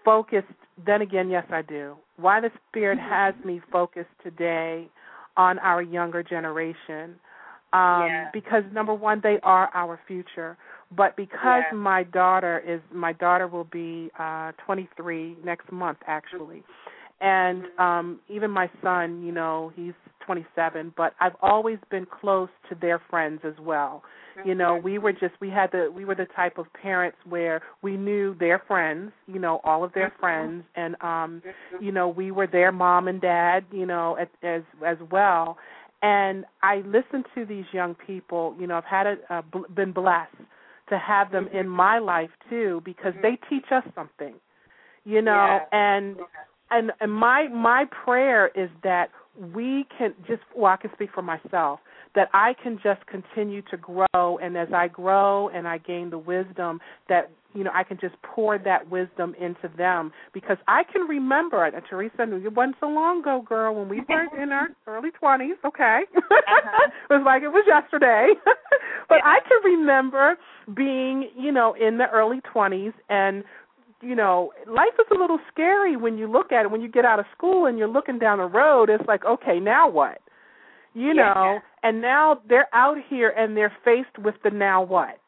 focused then again, yes I do. Why the spirit Mm-hmm. has me focused today on our younger generation. Um Yeah. because number one, they are our future. But because Yeah. my daughter is my daughter will be uh twenty three next month actually. And Mm-hmm. um even my son, you know, he's 27, but I've always been close to their friends as well. You know, we were just we had the we were the type of parents where we knew their friends, you know, all of their friends and um you know, we were their mom and dad, you know, as as, as well. And I listen to these young people, you know, I've had a, uh, been blessed to have them in my life too because mm-hmm. they teach us something. You know, Yeah. and and and my my prayer is that we can just well I can speak for myself that I can just continue to grow and as I grow and I gain the wisdom that you know I can just pour that wisdom into them because I can remember it and Teresa knew it wasn't so long ago girl when we were in our early 20s okay Uh-huh. it was like it was yesterday but Yeah. I can remember being, you know, in the early 20s and you know, life is a little scary when you look at it when you get out of school and you're looking down the road, it's like, okay, now what? You Yeah. know, and now they're out here and they're faced with the now what?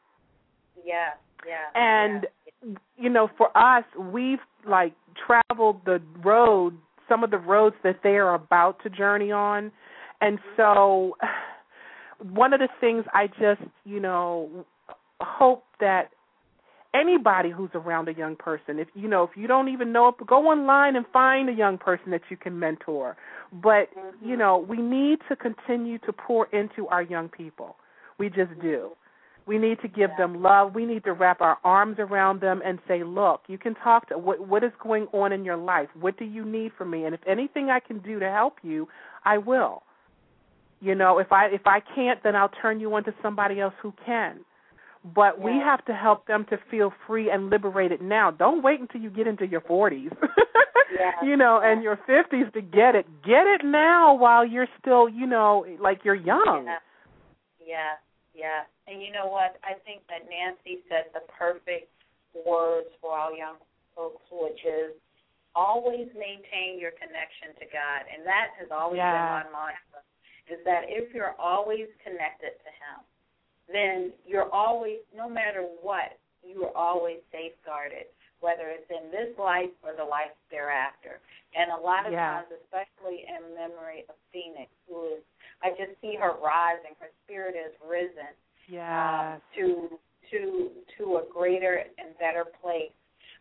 Yeah, yeah. And yeah. you know, for us, we've like traveled the road, some of the roads that they are about to journey on. And mm-hmm. so one of the things I just, you know, hope that anybody who's around a young person, if you know, if you don't even know it, go online and find a young person that you can mentor. But, mm-hmm. you know, we need to continue to pour into our young people. We just do. We need to give them love. We need to wrap our arms around them and say, "Look, you can talk to what what is going on in your life? What do you need from me? And if anything I can do to help you, I will." You know, if I if I can't, then I'll turn you on to somebody else who can. But we have to help them to feel free and liberated now. Don't wait until you get into your 40s. Yeah. you know, and your 50s to get it. Get it now while you're still, you know, like you're young. Yeah. Yeah. And you know what? I think that Nancey said the perfect words for our young folks, which is always maintain your connection to God. And that has always Yeah. been my mantra, is that if you're always connected to Him, then you're always, no matter what, you are always safeguarded, whether it's in this life or the life thereafter. And a lot of Yeah. times, especially in memory of Phoenix, who is, I just see her rising. Her spirit is risen Yes. um, to to to a greater and better place.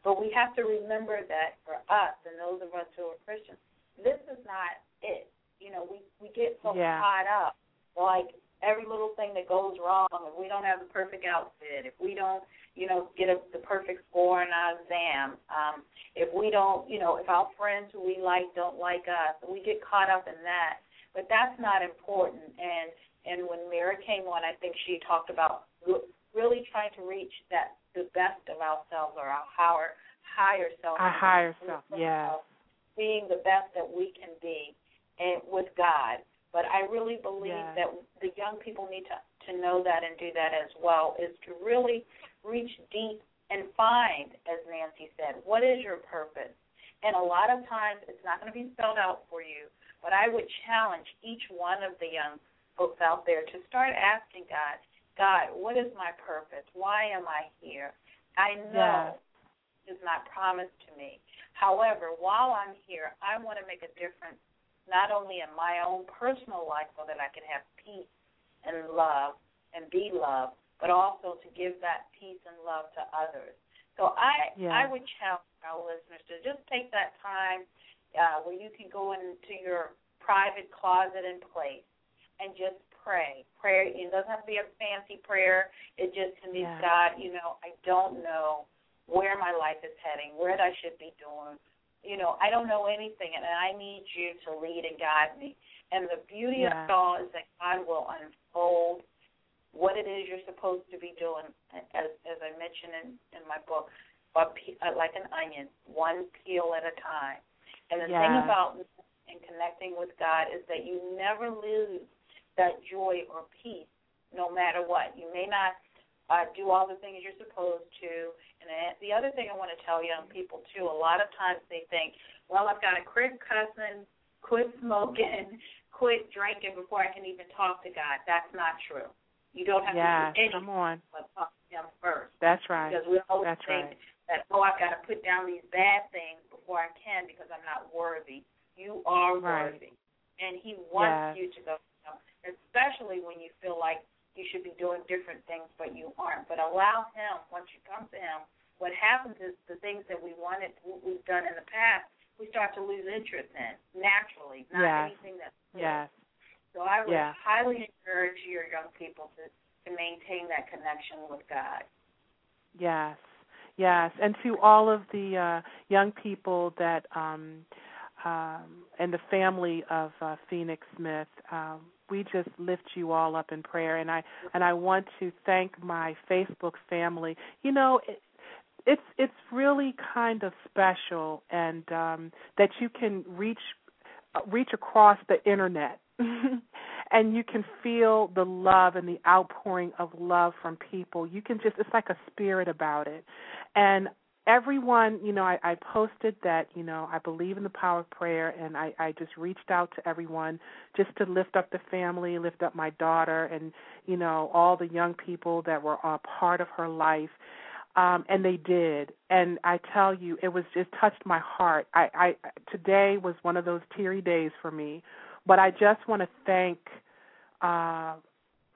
But we have to remember that for us and those of us who are Christians, this is not it. You know, we we get so Yeah. caught up, like every little thing that goes wrong. If we don't have the perfect outfit, if we don't, you know, get a, the perfect score in our exam, um, if we don't, you know, if our friends who we like don't like us, we get caught up in that. But that's not important. And and when Mary came on, I think she talked about really trying to reach that the best of ourselves or our higher higher self. Our higher self, yeah. Being the best that we can be, and with God. But I really believe Yeah. that the young people need to to know that and do that as well. Is to really reach deep and find, as Nancey said, what is your purpose. And a lot of times it's not going to be spelled out for you. But I would challenge each one of the young folks out there to start asking God, God, what is my purpose? Why am I here? I know is not promised to me. However, while I'm here, I want to make a difference not only in my own personal life so that I can have peace and love and be loved, but also to give that peace and love to others. So I Yeah. I would challenge our listeners to just take that time uh, where you can go into your private closet and place and just pray. Prayer it doesn't have to be a fancy prayer. It just can be Yeah. God, you know, I don't know where my life is heading, what I should be doing. You know, I don't know anything and I need you to lead and guide me. And the beauty Yeah. of it all is that God will unfold what it is you're supposed to be doing, as as I mentioned in in my book, uh, like an onion, one peel at a time. And the thing about and connecting with God is that you never lose that joy or peace, no matter what. You may not uh, do all the things you're supposed to. And the other thing I want to tell young people too, a lot of times they think, well, I've got to quit cussing, quit smoking, quit drinking before I can even talk to God. That's not true. You don't have Yeah. to do Come on. but talk to Him first. That's right. Because we always That's think right. that, oh, I've got to put down these bad things before I can because I'm not worthy. You are Right. worthy. And He wants Yes. you to go to Him, especially when you feel like you should be doing different things, but you aren't. But allow Him, once you come to Him, what happens is the things that we wanted, what we've done in the past, we start to lose interest in naturally, not Yes. anything that's. Yes. So I would Yeah. highly encourage your young people to, to maintain that connection with God. Yes, yes, and to all of the uh, young people that um, um, and the family of uh, Phoenix Smith, um, we just lift you all up in prayer, and I and I want to thank my Facebook family. You know. It, it's it's really kind of special, and um, that you can reach uh, reach across the internet and you can feel the love and the outpouring of love from people. You can just it's like a spirit about it. And everyone, you know, I, I posted that, you know, I believe in the power of prayer and I, I just reached out to everyone just to lift up the family, lift up my daughter and, you know, all the young people that were a part of her life. Um, and they did. And I tell you, it was just touched my heart. I, I today was one of those teary days for me. But I just want to thank uh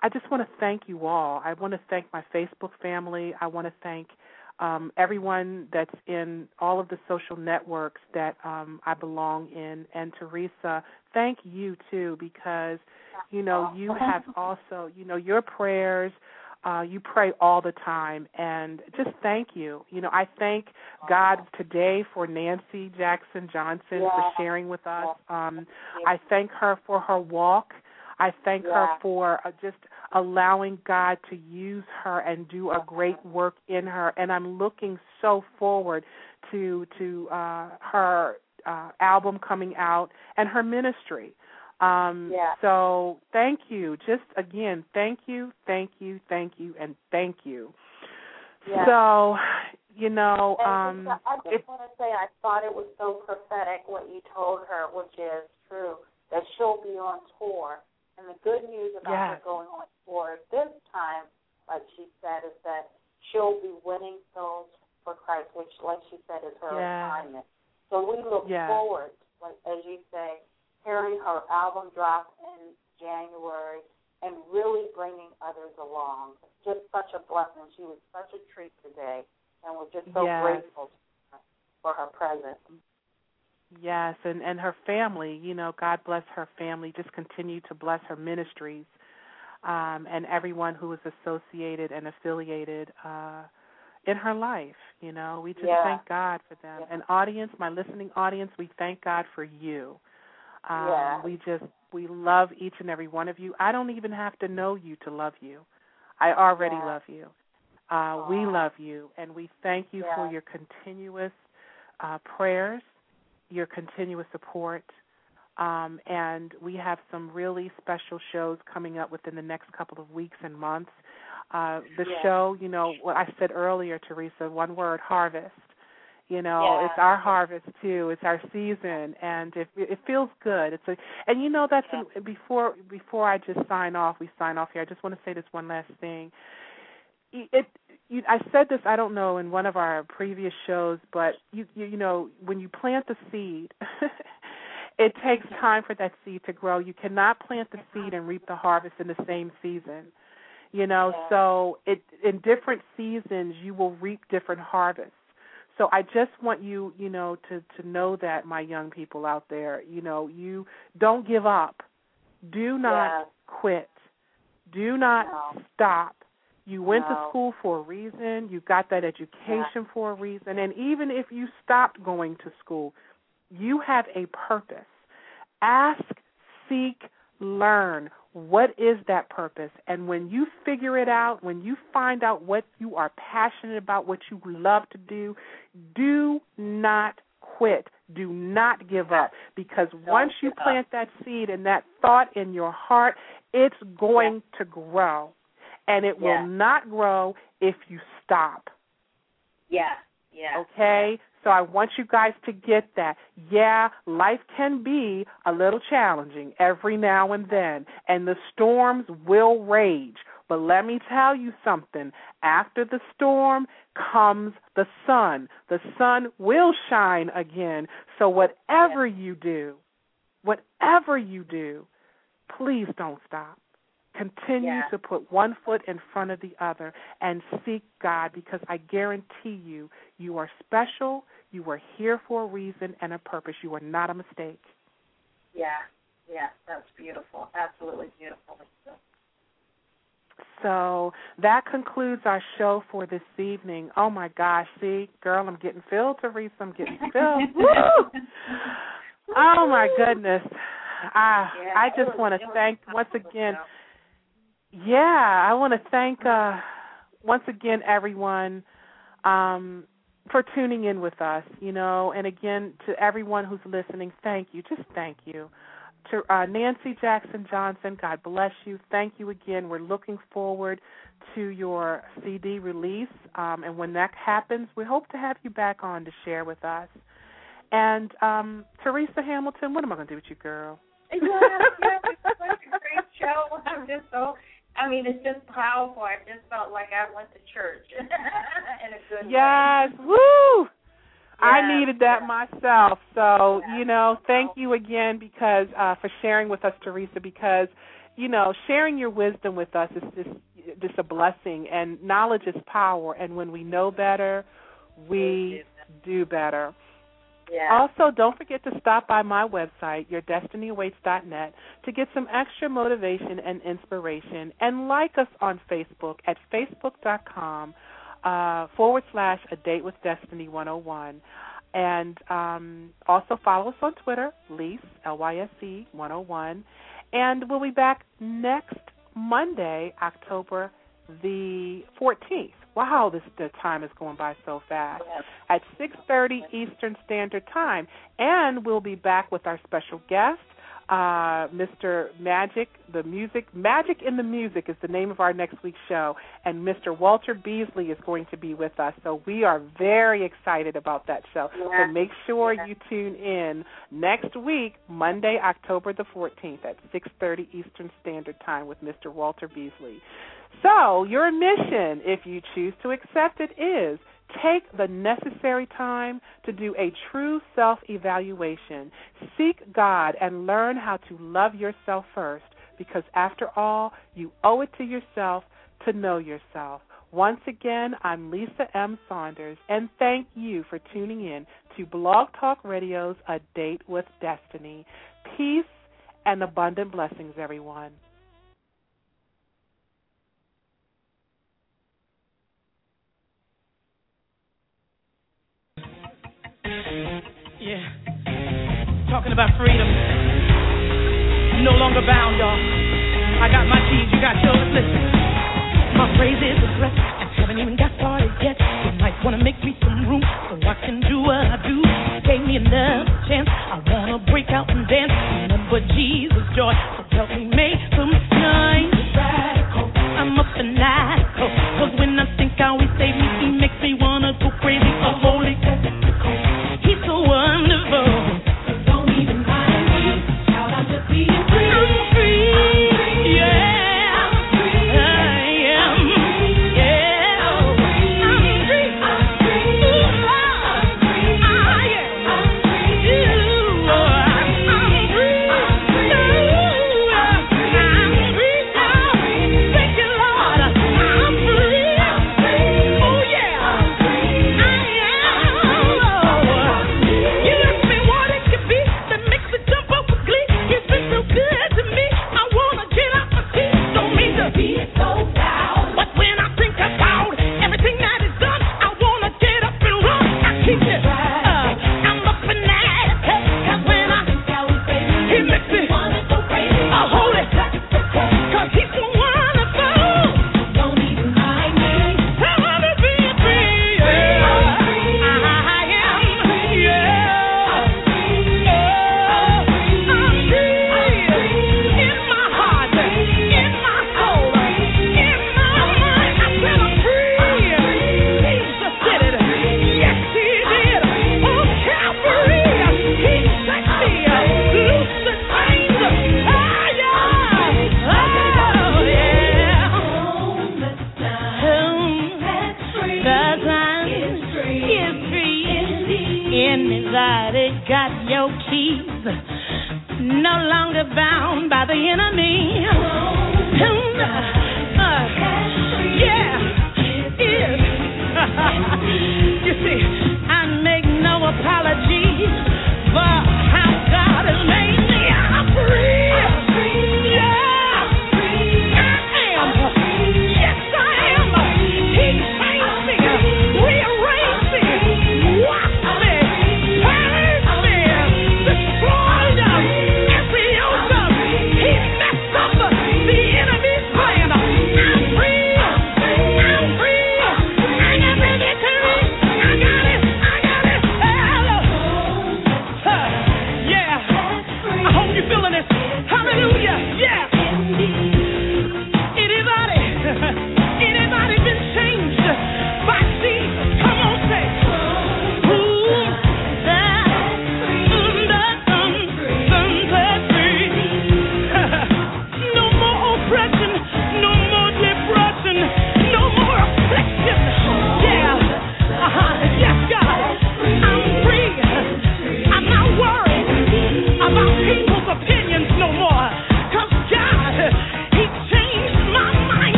I just want to thank you all. I want to thank my Facebook family. I want to thank um, everyone that's in all of the social networks that um, I belong in. And Teresa, thank you too, because you know you have also, you know, your prayers. Uh, you pray all the time, and just thank you. You know, I thank God today for Nancey Jackson Johnson yeah. for sharing with us. Um, I thank her for her walk. I thank yeah. her for uh, just allowing God to use her and do a great work in her. And I'm looking so forward to to uh, her uh, album coming out and her ministry. Um, yeah. So thank you. Just again, thank you, thank you, thank you, and thank you. Yeah. So, you know, um, I just it, want to say I thought it was so prophetic what you told her, which is true, that she'll be on tour. And the good news about yes. her going on tour this time, like she said, is that she'll be winning souls for Christ, which, like she said, is her yes. assignment. So we look yes. forward, like as you say, hearing her album drop in January and really bringing others along. Just such a blessing. She was such a treat today, and we're just so yes. grateful for her presence. Yes, and and her family, you know, God bless her family. Just continue to bless her ministries, um, and everyone who is associated and affiliated uh, in her life. You know, we just yeah. thank God for them. Yeah. And audience, my listening audience, we thank God for you. Um, yeah. We just we love each and every one of you. I don't even have to know you to love you. I already yeah. love you. Uh, we love you, and we thank you yeah. for your continuous uh, prayers your continuous support. Um, and we have some really special shows coming up within the next couple of weeks and months. Uh, the yeah. show, you know, what I said earlier, Teresa, one word, harvest. You know, yeah. it's our harvest too. It's our season, and it it feels good. It's a, and you know that's yeah. a, before before I just sign off. We sign off here. I just want to say this one last thing. It you, I said this I don't know in one of our previous shows, but you you, you know when you plant the seed, it takes time for that seed to grow. You cannot plant the seed uh-huh. and reap the harvest in the same season. You know, yeah. so it in different seasons you will reap different harvests. So I just want you, you know, to to know that my young people out there, you know, you don't give up. Do not quit. Do not no. stop you went no. to school for a reason. You got that education for a reason. And even if you stopped going to school, you have a purpose. Ask, seek, learn. What is that purpose? And when you figure it out, when you find out what you are passionate about, what you love to do, do not quit. Do not give up because Don't once you plant up. that seed and that thought in your heart, it's going yeah. to grow and it yeah. will not grow if you stop. Yeah, yeah. Okay? So I want you guys to get that. Yeah, life can be a little challenging every now and then, and the storms will rage. But let me tell you something. After the storm comes the sun. The sun will shine again. So whatever you do, whatever you do, please don't stop. Continue yeah. to put one foot in front of the other and seek God because I guarantee you, you are special. You are here for a reason and a purpose. You are not a mistake. Yeah, yeah, that's beautiful. Absolutely beautiful. So that concludes our show for this evening. Oh my gosh, see, girl, I'm getting filled, Teresa. I'm getting filled. oh my goodness. Ah, yeah, I just want to thank once again. Yeah, I want to thank uh, once again everyone um, for tuning in with us. You know, and again to everyone who's listening, thank you. Just thank you. to uh, Nancey Jackson Johnson, God bless you. Thank you again. We're looking forward to your CD release, um, and when that happens, we hope to have you back on to share with us. And um, Teresa Hamilton, what am I going to do with you, girl? Yeah, yeah, it's such a great show. I'm just so. I mean, it's just powerful. I just felt like I went to church in a good yes. way. Yes, woo! Yeah, I needed that yeah. myself. So, Yeah. you know, thank you again because uh for sharing with us Teresa because you know, sharing your wisdom with us is just just a blessing and knowledge is power and when we know better, we do better. Yeah. Also, don't forget to stop by my website, yourdestinyawaits.net, to get some extra motivation and inspiration, and like us on Facebook at facebook.com uh, forward slash a date with destiny 101. And um, also follow us on Twitter, Lyse, L Y S E 101. And we'll be back next Monday, October the 14th. Wow, this the time is going by so fast at 6:30 Eastern Standard Time, and we'll be back with our special guest, uh, Mr. Magic. The music, Magic in the Music, is the name of our next week's show, and Mr. Walter Beasley is going to be with us. So we are very excited about that show. Yeah. So make sure Yeah. you tune in next week, Monday, October the 14th, at 6:30 Eastern Standard Time with Mr. Walter Beasley. So, your mission, if you choose to accept it, is take the necessary time to do a true self evaluation. Seek God and learn how to love yourself first, because after all, you owe it to yourself to know yourself. Once again, I'm Lisa M. Saunders, and thank you for tuning in to Blog Talk Radio's A Date with Destiny. Peace and abundant blessings, everyone. Yeah. Talking about freedom. No longer bound, y'all. I got my keys, you got yours. Listen. My praise is a breath. I haven't even got started yet. You might want to make me some room so I can do what I do. Gave me another chance. I want to break out and dance. Remember Jesus' joy. So help me make some noise. I'm up and radical.